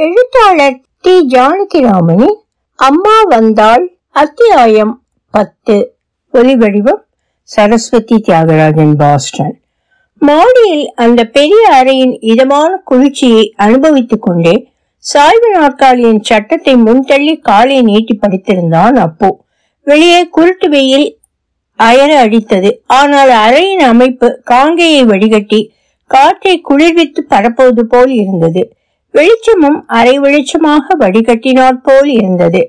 எழுத்தாளர் டி. ஜானகிராமனின் அம்மா வந்தாள் அத்தியாயம் பத்து. ஒலிவடிவம் சரஸ்வதி தியாகராஜன் பாஸ்டன். மாடியில் அந்த பெரிய அறையின் இதமான குளிர்ச்சியை அனுபவித்துக் கொண்டே சாய்வு நாற்காலியின் சட்டத்தை முன்தள்ளி காலை நீட்டி படித்திருந்தான் அப்போ. வெளியே குருட்டு வெயில் அயர அடித்தது. ஆனால் அறையின் அமைப்பு காங்கையை வடிகட்டி காற்றை குளிர்வித்து பரப்புவது போல் இருந்தது. வெளிச்சமும் அரை வெளிச்சமாக வடிகட்டினாற் போல் இருந்தது.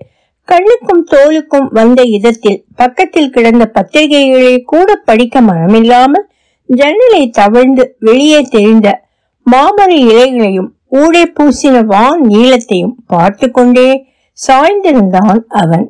கண்ணுக்கும் தோலுக்கும் வந்த இதத்தில் பக்கத்தில் கிடந்த பத்திரிகைகளை கூட படிக்க மனமில்லாமல் ஜன்னலை தவழ்ந்து வெளியே தெரிந்த மாமர இலைகளையும் ஊடே பூசின வான் நீளத்தையும் பார்த்து கொண்டே சாய்ந்திருந்தான் அவன்.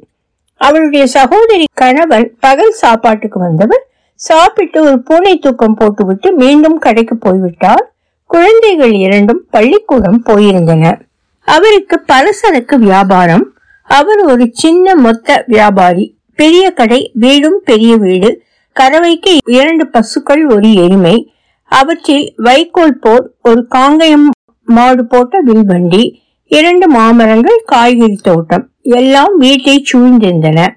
அவளுடைய சகோதரி கணவன் பகல் சாப்பாட்டுக்கு வந்தவர் சாப்பிட்டு ஒரு பூனை தூக்கம் போட்டுவிட்டு மீண்டும் கடைக்கு போய்விட்டார். குழந்தைகள் இரண்டும் பள்ளிக்கூடம் போயிருந்தன. அவருக்கு பலசரக்கு வியாபாரம். அவர் ஒரு சின்ன மொத்த வியாபாரி. பெரிய கடை வீடும் பெரிய வீடு. கறவைக்கு இரண்டு பசுக்கள் ஒரு எருமை. அவற்றில் வைக்கோல் போர் ஒரு காங்கயம் மாடு போட்ட வில்வண்டி இரண்டு மாமரங்கள் காய்கறி தோட்டம். எல்லாம் வீட்டை சூழ்ந்திருந்தன.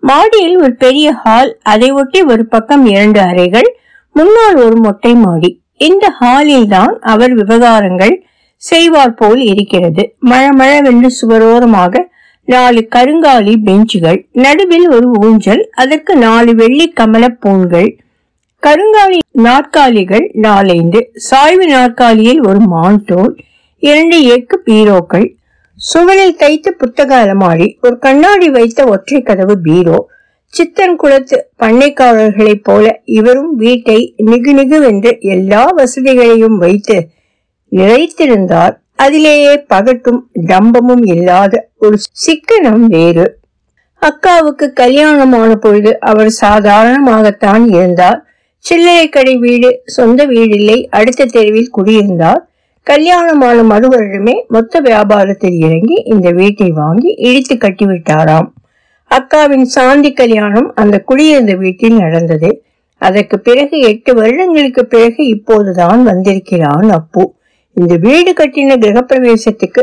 மாடியில் ஒரு பெரிய ஹால் அதை ஒட்டி ஒரு பக்கம் இரண்டு அறைகள் முன்னால் ஒரு மொட்டை மாடி. இந்த ஹாலில் தான் அவர் விவகாரங்கள் செய்வார் போல் இருக்கிறது. மழமழவென்று சுவரோரமாக நாலு கருங்காலி பெஞ்சுகள் நடுவில் ஒரு ஊஞ்சல் அதற்கு நாலு வெள்ளி கமல பூண்கள். கருங்காலி நாற்காலிகள் நாலைந்து சாய்வு நாற்காலியில் ஒரு மான்தோல் இரண்டு எக்கு பீரோக்கள். சுவரில் தைத்த புத்தக அலமாரி ஒரு கண்ணாடி வைத்த ஒற்றை கதவு பீரோ சித்தன் குளத்து பண்ணைக்காரர்களைப் போல இவரும் வீட்டை நிகு நிகுவென்று எல்லா வசதிகளையும் வைத்து நிறைத்திருந்தார். அதிலேயே பகட்டும் டம்பமும் இல்லாத ஒரு சிக்கனம் வேறு. அக்காவுக்கு கல்யாணமான பொழுது அவர் சாதாரணமாகத்தான் இருந்தார். சில்லறை கடை வீடு சொந்த வீடில்லை அடுத்த தெருவில் குடியிருந்தார். கல்யாணமான மறுவருடமே மொத்த வியாபாரத்தில் இறங்கி இந்த வீட்டை வாங்கி இடித்து கட்டிவிட்டாராம். அக்காவின் சாந்தி கல்யாணம் அந்த குடியிருந்த வீட்டில் நடந்தது. அதற்கு பிறகு எட்டு வருடங்களுக்கு பிறகு இப்போதுதான் வந்திருக்கிறான் அப்பு. இந்த வீடு கட்டின கிரகப்பிரவேசத்துக்கு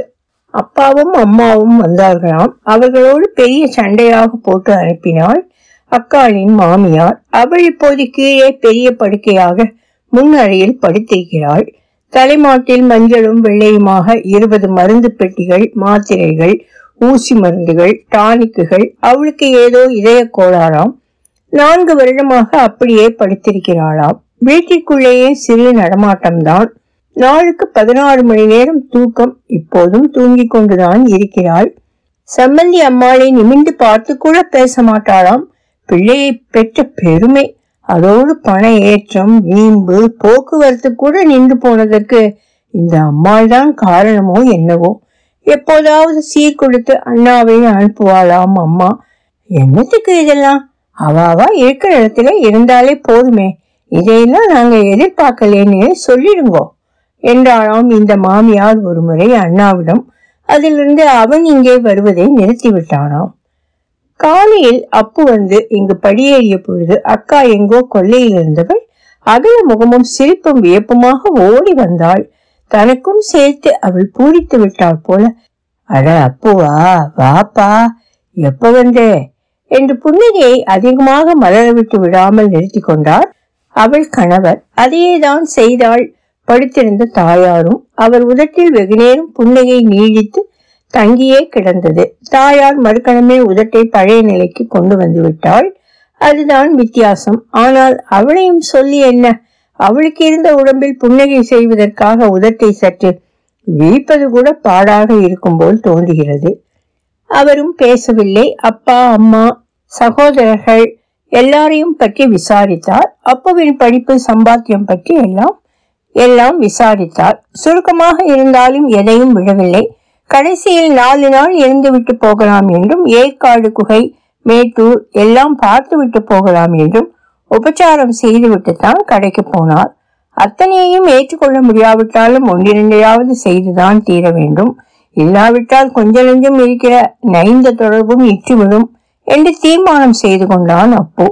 அப்பாவும் அம்மாவும் வந்தார்களாம். அவர்களோடு பெரிய சண்டையாக போட்டு அனுப்பினாள் அக்காளின் மாமியார். அவள் இப்போது கீழே பெரிய படுக்கையாக முன் அறையில் படுத்திருக்கிறாள். தலைமாட்டில் மஞ்சளும் வெள்ளையுமாக இருபது மருந்து பெட்டிகள் மாத்திரைகள் ஊசி மருந்துகள் டானிக்குகள் அவளுக்கு ஏதோ இதய கோளாறாம் நான்கு வருடமாக அப்படியே படுத்திருக்கிறாளாம். வீட்டிற்குள்ளேயே சிறிய நடமாட்டம்தான். நாளுக்கு பதினாறு மணி நேரம் தூக்கம் இப்போதும் தூங்கிக் கொண்டுதான் இருக்கிறாள். சம்பந்தி அம்மாளை நிமிந்து பார்த்து கூட பேச மாட்டாளாம். பிள்ளையை பெற்ற பெருமை. அதோடு பண ஏற்றம் வீம்பு போக்குவரத்து கூட நின்று போனதற்கு இந்த அம்மாள் தான் காரணமோ என்னவோ. எப்போதாவது சீர்குடுத்து அண்ணாவை அனுப்புவாளாம் அம்மா. என்னத்துக்கு இதெல்லாம்? அவாவா இருக்கிற இடத்துல இருந்தாலே போதுமே. இதையெல்லாம் நாங்க எதிர்பார்க்கலேன்னு சொல்லிடுங்கோ என்றாளாம் இந்த மாமியார் ஒரு முறை அண்ணாவிடம். அதிலிருந்து அவன் இங்கே வருவதை நிறுத்திவிட்டானாம். காலையில் அப்பு வந்து இங்கு படியேறிய பொழுது அக்கா எங்கோ கொல்லையில் இருந்தவள் அகல முகமும் சிரிப்பும் வியப்புமாக ஓடி வந்தாள். தனக்கும் சேர்த்து அவள் பூரித்து விட்டாள் போல. அட அப்புவா வாப்பா எப்ப வந்தே? என்று புன்னகையை அதிகமாக மலர விட்டு விடாமல் நிறுத்தி கொண்டார் அவள் கணவர். அதையேதான் செய்தாள் படுத்திருந்த தாயாரும் அவர் உதட்டில் வெகுநேரம் புன்னகை நீடித்து தங்கியே கிடந்தது. தாயார் மறுக்கணமே உதட்டை பழைய நிலைக்கு கொண்டு வந்து விட்டாள். அதுதான் வித்தியாசம். ஆனால் அவளையும் சொல்லி என்ன? அவளுக்கு இருந்த உடம்பில் புன்னகை செய்வதற்காக உதட்டை சற்று விழிப்பது கூட பாடாக இருக்கும் போல் தோன்றுகிறது. அவரும் பேசவில்லை. அப்பா அம்மா சகோதரர்கள் எல்லாரையும் பற்றி விசாரித்தார். அப்புவின் படிப்பு சம்பாத்தியம் பற்றி எல்லாம் எல்லாம் விசாரித்தார். சுருக்கமாக இருந்தாலும் எதையும் விடவில்லை. கடைசியில் நாலு நாள் இருந்துவிட்டு போகலாம் என்றும் ஏற்காடு குகை மேட்டூர் எல்லாம் பார்த்துவிட்டு போகலாம் என்றும் உபச்சாரம் செய்துவிட்டுத்தான் கடைக்கு போனார். அத்தனையையும் ஏற்றுக்கொள்ள முடியாவிட்டாலும் ஒன்றிரண்டையாவது செய்துதான் தீர வேண்டும். இல்லாவிட்டால் கொஞ்ச நெஞ்சம் இருக்கிற நைந்த தொடர்பும் இற்றுவிடும் என்று தீர்மானம் செய்து கொண்டான் அப்போ.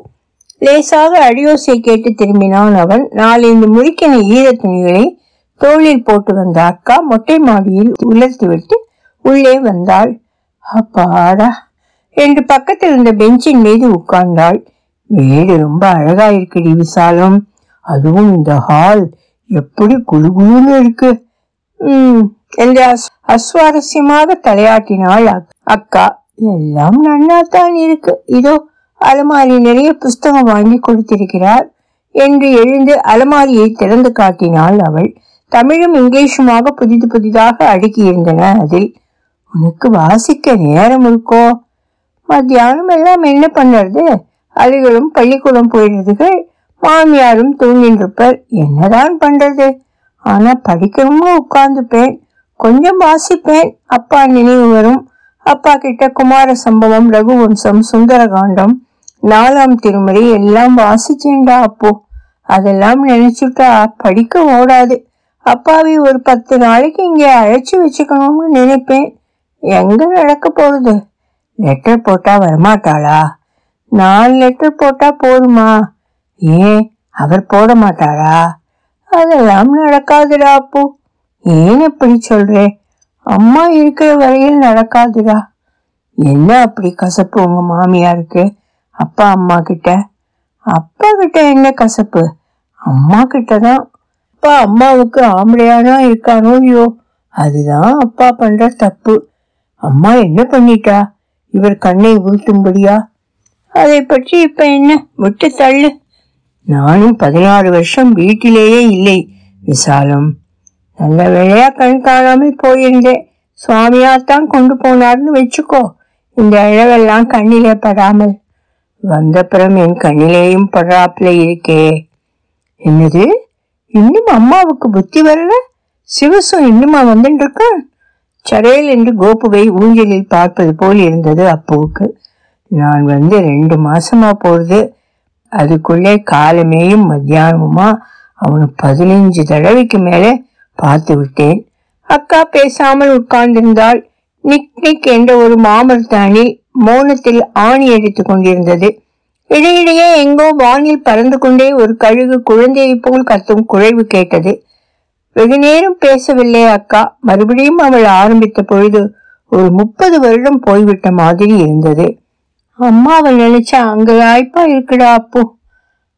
லேசாக அடியோசை கேட்டு திரும்பினான் அவன். நாலந்து முறுக்கின ஈர துணிகளை தோளில் போட்டு வந்த அக்கா மொட்டை மாடியில் உலர்த்திவிட்டு உள்ளே வந்தாள். அப்பாடா! என்று பக்கத்தில் இருந்த பெஞ்சின் மீது உட்கார்ந்தாள். வீடு ரொம்ப அழகா இருக்குடி விசாலம் அதுவும் இந்த ஹால் எப்படி குழுகுழுன்னு இருக்கு. உம் என்று அஸ்- அஸ்வாரஸ்யமாக தலையாட்டினாள் அக்- அக்கா. எல்லாம் நன்னாத்தான் இருக்கு. இதோ அலமாரி நிறைய புஸ்தகம் வாங்கி கொடுத்திருக்கிறார் என்று எழுந்து அலமாரியை திறந்து காட்டினாள் அவள். தமிழும் இங்கிலீஷுமாக புதிது புதிதாக அடுக்கி இருந்தன. அதில் உனக்கு வாசிக்க நேரம் இருக்கோ? மத்தியானம் எல்லாம் என்ன பண்ணுறது அதுகளும் பள்ளிக்கூடம் போயிடுறதுக்கு மாமியாரும் தூங்கின்றிருப்பர் என்னதான் பண்றது? ஆனா படிக்கணும்னு உட்கார்ந்துப்பேன். கொஞ்சம் வாசிப்பேன். அப்பா நினைவு வரும். அப்பா கிட்ட குமார சம்பவம் ரகுவம்சம் சுந்தரகாண்டம் நாலாம் திருமுறை எல்லாம் வாசிச்சேன்டா அப்போ. அதெல்லாம் நினைச்சுட்டா படிக்க ஓடாது. அப்பாவை ஒரு பத்து நாளைக்கு இங்கே அழைச்சி வச்சுக்கணும்னு நினைப்பேன். எங்க நடக்க போகுது? லெட்டர் போட்டா வரமாட்டாளா? நாலு லெட்டர் போட்டா போதுமா? ஏன் அவர் போட மாட்டாரா? அதெல்லாம் நடக்காதுடா அப்போ. ஏன் இப்படி சொல்றே? அம்மா இருக்கிற வரையில் நடக்காதுடா. என்ன அப்படி கசப்பு உங்க மாமியாருக்கு? அப்பா அம்மா கிட்ட? அப்பா கிட்ட என்ன கசப்பு? அம்மா கிட்ட தான். அப்பா அம்மாவுக்கு ஆம்பளையானா இருக்கானோ ஐயோ அதுதான் அப்பா பண்ற தப்பு. அம்மா என்ன பண்ணிட்டா? இவர் கண்ணை உருட்டும்படியா அதை பற்றி இப்ப என்ன? விட்டு தள்ளு. நானும் பதினாறு வருஷம் வீட்டிலேயே இல்லை விசாலம். நல்ல வேலையா கண் காணாமல் போயிருந்தேன். சுவாமியாத்தான் கொண்டு போனார்னு வச்சுக்கோ. இந்த இழவெல்லாம் கண்ணிலே படாமல். வந்தப்புறம் என் கண்ணிலேயும் படாப்புல இருக்கே. என்னது? இன்னும் அம்மாவுக்கு புத்தி வரல? சிவசு இன்னுமா வந்துட்டு இருக்கான் சரையல் என்று கோபுவை ஊஞ்சலில் பார்ப்பது போல் இருந்தது அப்புவுக்கு. நான் வந்து ரெண்டு மாசமா போகுது. அதுக்குள்ளே காலமேயும் மத்தியானமுமா? அவனை பதினைஞ்சு தடவைக்கு மேலே பார்த்து விட்டேன். அக்கா பேசாமல் உட்கார்ந்திருந்தாள். நிக் நிக் என்ற ஒரு மாமரத்தாணி மௌனத்தில் ஆணி அடித்து கொண்டிருந்தது. இடையிடையே எங்கோ வானில் பறந்து கொண்டே ஒரு கழுகு குழந்தையை போல் கத்தும் குழைவு கேட்டது. வெகு நேரம் பேசவில்லை அக்கா. மறுபடியும் அவள் ஆரம்பித்த பொழுது ஒரு முப்பது வருடம் போய்விட்ட மாதிரி இருந்தது. அம்மாவை நினைச்சா அங்க வாய்ப்பா இருக்குடா அப்போ.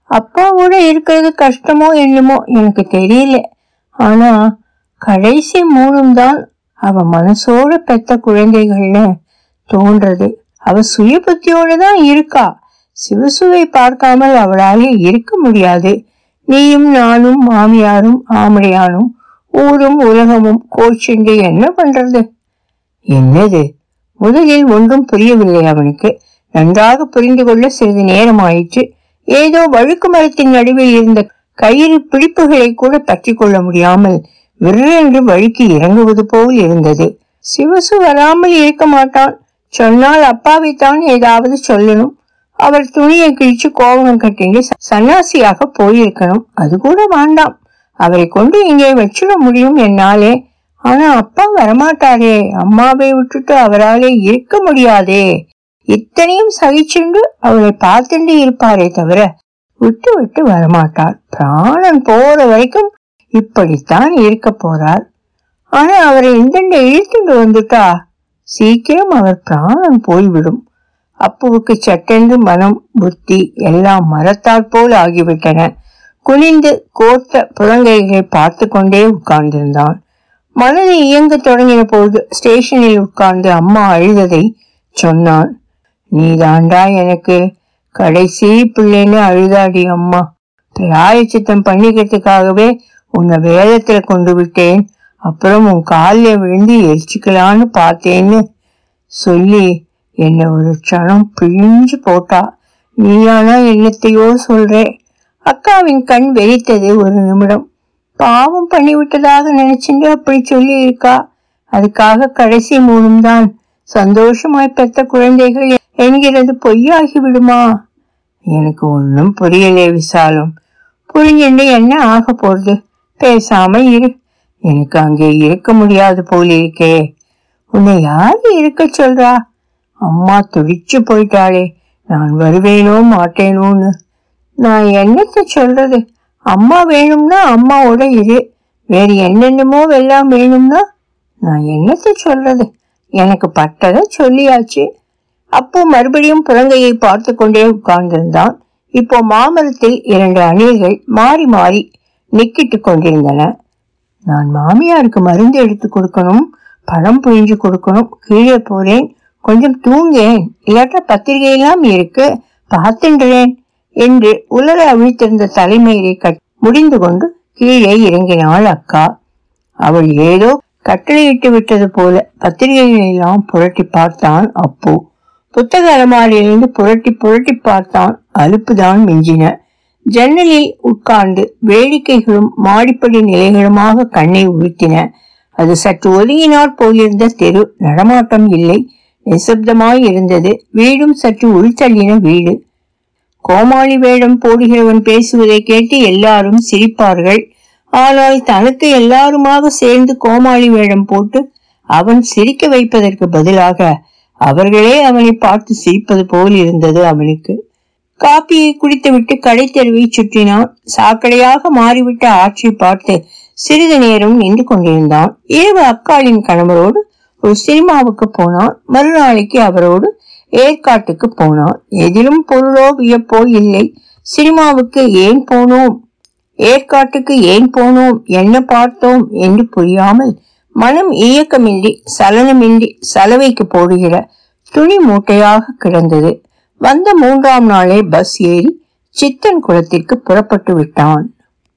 அப்பாவோட இருக்கிறது கஷ்டமோ என்னமோ எனக்கு தெரியல. ஆனா கடைசி மூணும் தான் அவ மனசோட பெத்த குழந்தைகள்னு தோன்றது. அவ சுய புத்தியோட தான் இருக்கா. சிவசுவை பார்க்காமல் அவளால இருக்க முடியாது. நீயும் நானும் மாமியாரும் ஆமடையானும் ஊரும் உலகமும் கோச்சிண்டு என்ன பண்றது? என்னது? முதலில் ஒன்றும் புரியவில்லை அவனுக்கு. நன்றாக புரிந்து கொள்ள சிறிது நேரம் ஆயிற்று ஏதோ வழுக்கு மரத்தின் நடுவில் இருந்த கயிறு பிடிப்புகளை கூட பற்றி கொள்ள முடியாமல் விற்றென்று வழுக்கி இறங்குவது போல் இருந்தது. சிவசு வராமல் இருக்க மாட்டான். சொன்னால் அப்பாவைத்தான் ஏதாவது சொல்லணும். அவர் துணியை கிழிச்சு கோவணம் கட்டிண்டு சன்னாசியாக போயிருக்கணும். அது கூட வேண்டாம். அவரை கொண்டு இங்கே வச்சிட முடியும் என்னாலே. ஆனா அப்பா வரமாட்டாரே. அம்மாவை விட்டுட்டு அவராலே இருக்க முடியாதே. இத்தனையும் சகிச்சென்று அவளை பார்த்துண்டு இருப்பாரே தவிர விட்டு விட்டு வரமாட்டார் பிராணன் போற வரைக்கும் இப்படித்தான் இருக்க போறார் ஆனா அவரை இந்தண்ட இழுத்துண்டு வந்துட்டா? சீக்கிரம் அவர் பிராணம் போய்விடும். அப்புவுக்கு சட்டென்று மனம் புத்தி எல்லாம் மரத்தாற் போல் ஆகிவிட்டன. குனிந்து கோர்த்த புறங்கைகளை பார்த்து கொண்டே உட்கார்ந்திருந்தான். மனதை இயங்க தொடங்கின போது ஸ்டேஷனில் உட்கார்ந்து அம்மா அழுததை சொன்னான் நீதாண்டா எனக்கு. கடைசி பிள்ளைன்னு அழுதாடி அம்மா. பிராயச்சித்தம் பண்ணிக்கிறதுக்காகவே உன்னை வேதத்துல கொண்டு விட்டேன். அப்புறம் உன் காலில் விழுந்து எரிச்சுக்கலான்னு பார்த்தேன்னு சொல்லி என்னை ஒரு க்ஷணம் பிழிஞ்சு போட்டா. நீயானா என்னத்தையோ சொல்றே. அக்காவின் கண் வெறித்தது ஒரு நிமிடம். பாவம் பண்ணிவிட்டதாக நினைச்சுட்டு அப்படி சொல்லி இருக்கா அதுக்காக கடைசி மூணும் தான் சந்தோஷமாய் பெத்த குழந்தைகள் என்கிறது பொய்யாகி விடுமா? எனக்கு ஒன்றும் புரியலே விசாலும். புரிஞ்சுண்டு என்ன ஆக போறது? பேசாம இரு. எனக்கு அங்கே இருக்க முடியாது போல இருக்கே. உன்னை யாரு இருக்க சொல்றா? அம்மா துடிச்சு போயிட்டாளே. நான் வருவேனோ மாட்டேனோன்னு. நான் என்னத்த சொல்றது? அம்மா வேணும்னா அம்மாவோட இரு. வேறு என்னென்னமோ எல்லாம் வேணும்னா நான் என்னத்த சொல்றது? எனக்கு பட்டதை சொல்லியாச்சு. அப்போ மறுபடியும் புலங்கையை பார்த்து கொண்டே உட்கார்ந்திருந்தான். இப்போ மாமரத்தில் இரண்டு அணில்கள் மாறி மாறி நிக்கிட்டு கொண்டிருந்தன. நான் மாமியாருக்கு மருந்து எடுத்து கொடுக்கணும் பழம் புழிஞ்சு கொடுக்கணும் கீழே போறேன் கொஞ்சம் தூங்கேன் இல்லாட்டா பத்திரிகையெல்லாம் இருக்கு பார்த்துன்றேன் என்று உலர அவிழ்த்திருந்த தலைமையை கட் முடிந்து கொண்டு கீழே இறங்கினாள் அக்கா. அவள் ஏதோ கட்டளையிட்டு விட்டது போல பத்திரிகைகளை எல்லாம் புரட்டி பார்த்தான் அப்போ. புத்தக அலமாரியிலிருந்து புரட்டி புரட்டி பார்த்தான் அலுப்புதான் மிஞ்சின. ஜன்னலில் உட்கார்ந்து வேடிக்கைகளும் மாடிப்படி நிலைகளுமாக கண்ணை உறுத்தின அது சற்று ஒதுங்கினாற் போயிருந்த தெரு நடமாட்டம் இல்லை. நிசப்தமாய் இருந்தது. வீடும் சற்று உள்தள்ளின வீடு. கோமாளி வேடம் போடுகிறவன் பேசுவதை கேட்டு எல்லாரும் சிரிப்பார்கள். ஆனால் தனக்கு எல்லாருமாக சேர்ந்து கோமாளி வேடம் போட்டு அவன் சிரிக்க வைப்பதற்கு பதிலாக அவர்களே அவனை பார்த்து சிரிப்பது போல் இருந்தது அவனுக்கு. காப்பியை குடித்துவிட்டு கடை தெருவை சுற்றினான். சாக்கடையாக மாறிவிட்ட ஆட்சியை பார்த்து சிறிது நேரம் நின்று கொண்டிருந்தான். இரவு அக்காளின் கணவரோடு ஒரு சினிமாவுக்கு போனான். மறுநாளைக்கு அவரோடு ஏற்காட்டுக்கு போனான். எதிலும் பொருளோ வியப்போ இல்லை. சினிமாவுக்கு ஏன் போனோம்? ஏற்காட்டுக்கு ஏன் போனோம்? என்ன பார்த்தோம்? என்று புரியாமல் மனம் இயக்கமின்றி சலனமின்றி சலவைக்கு போடுகிற துணி மூட்டையாக கிடந்தது. வந்த மூன்றாம் நாளே பஸ் ஏறி சித்தன் குளத்திற்கு புறப்பட்டு விட்டான்.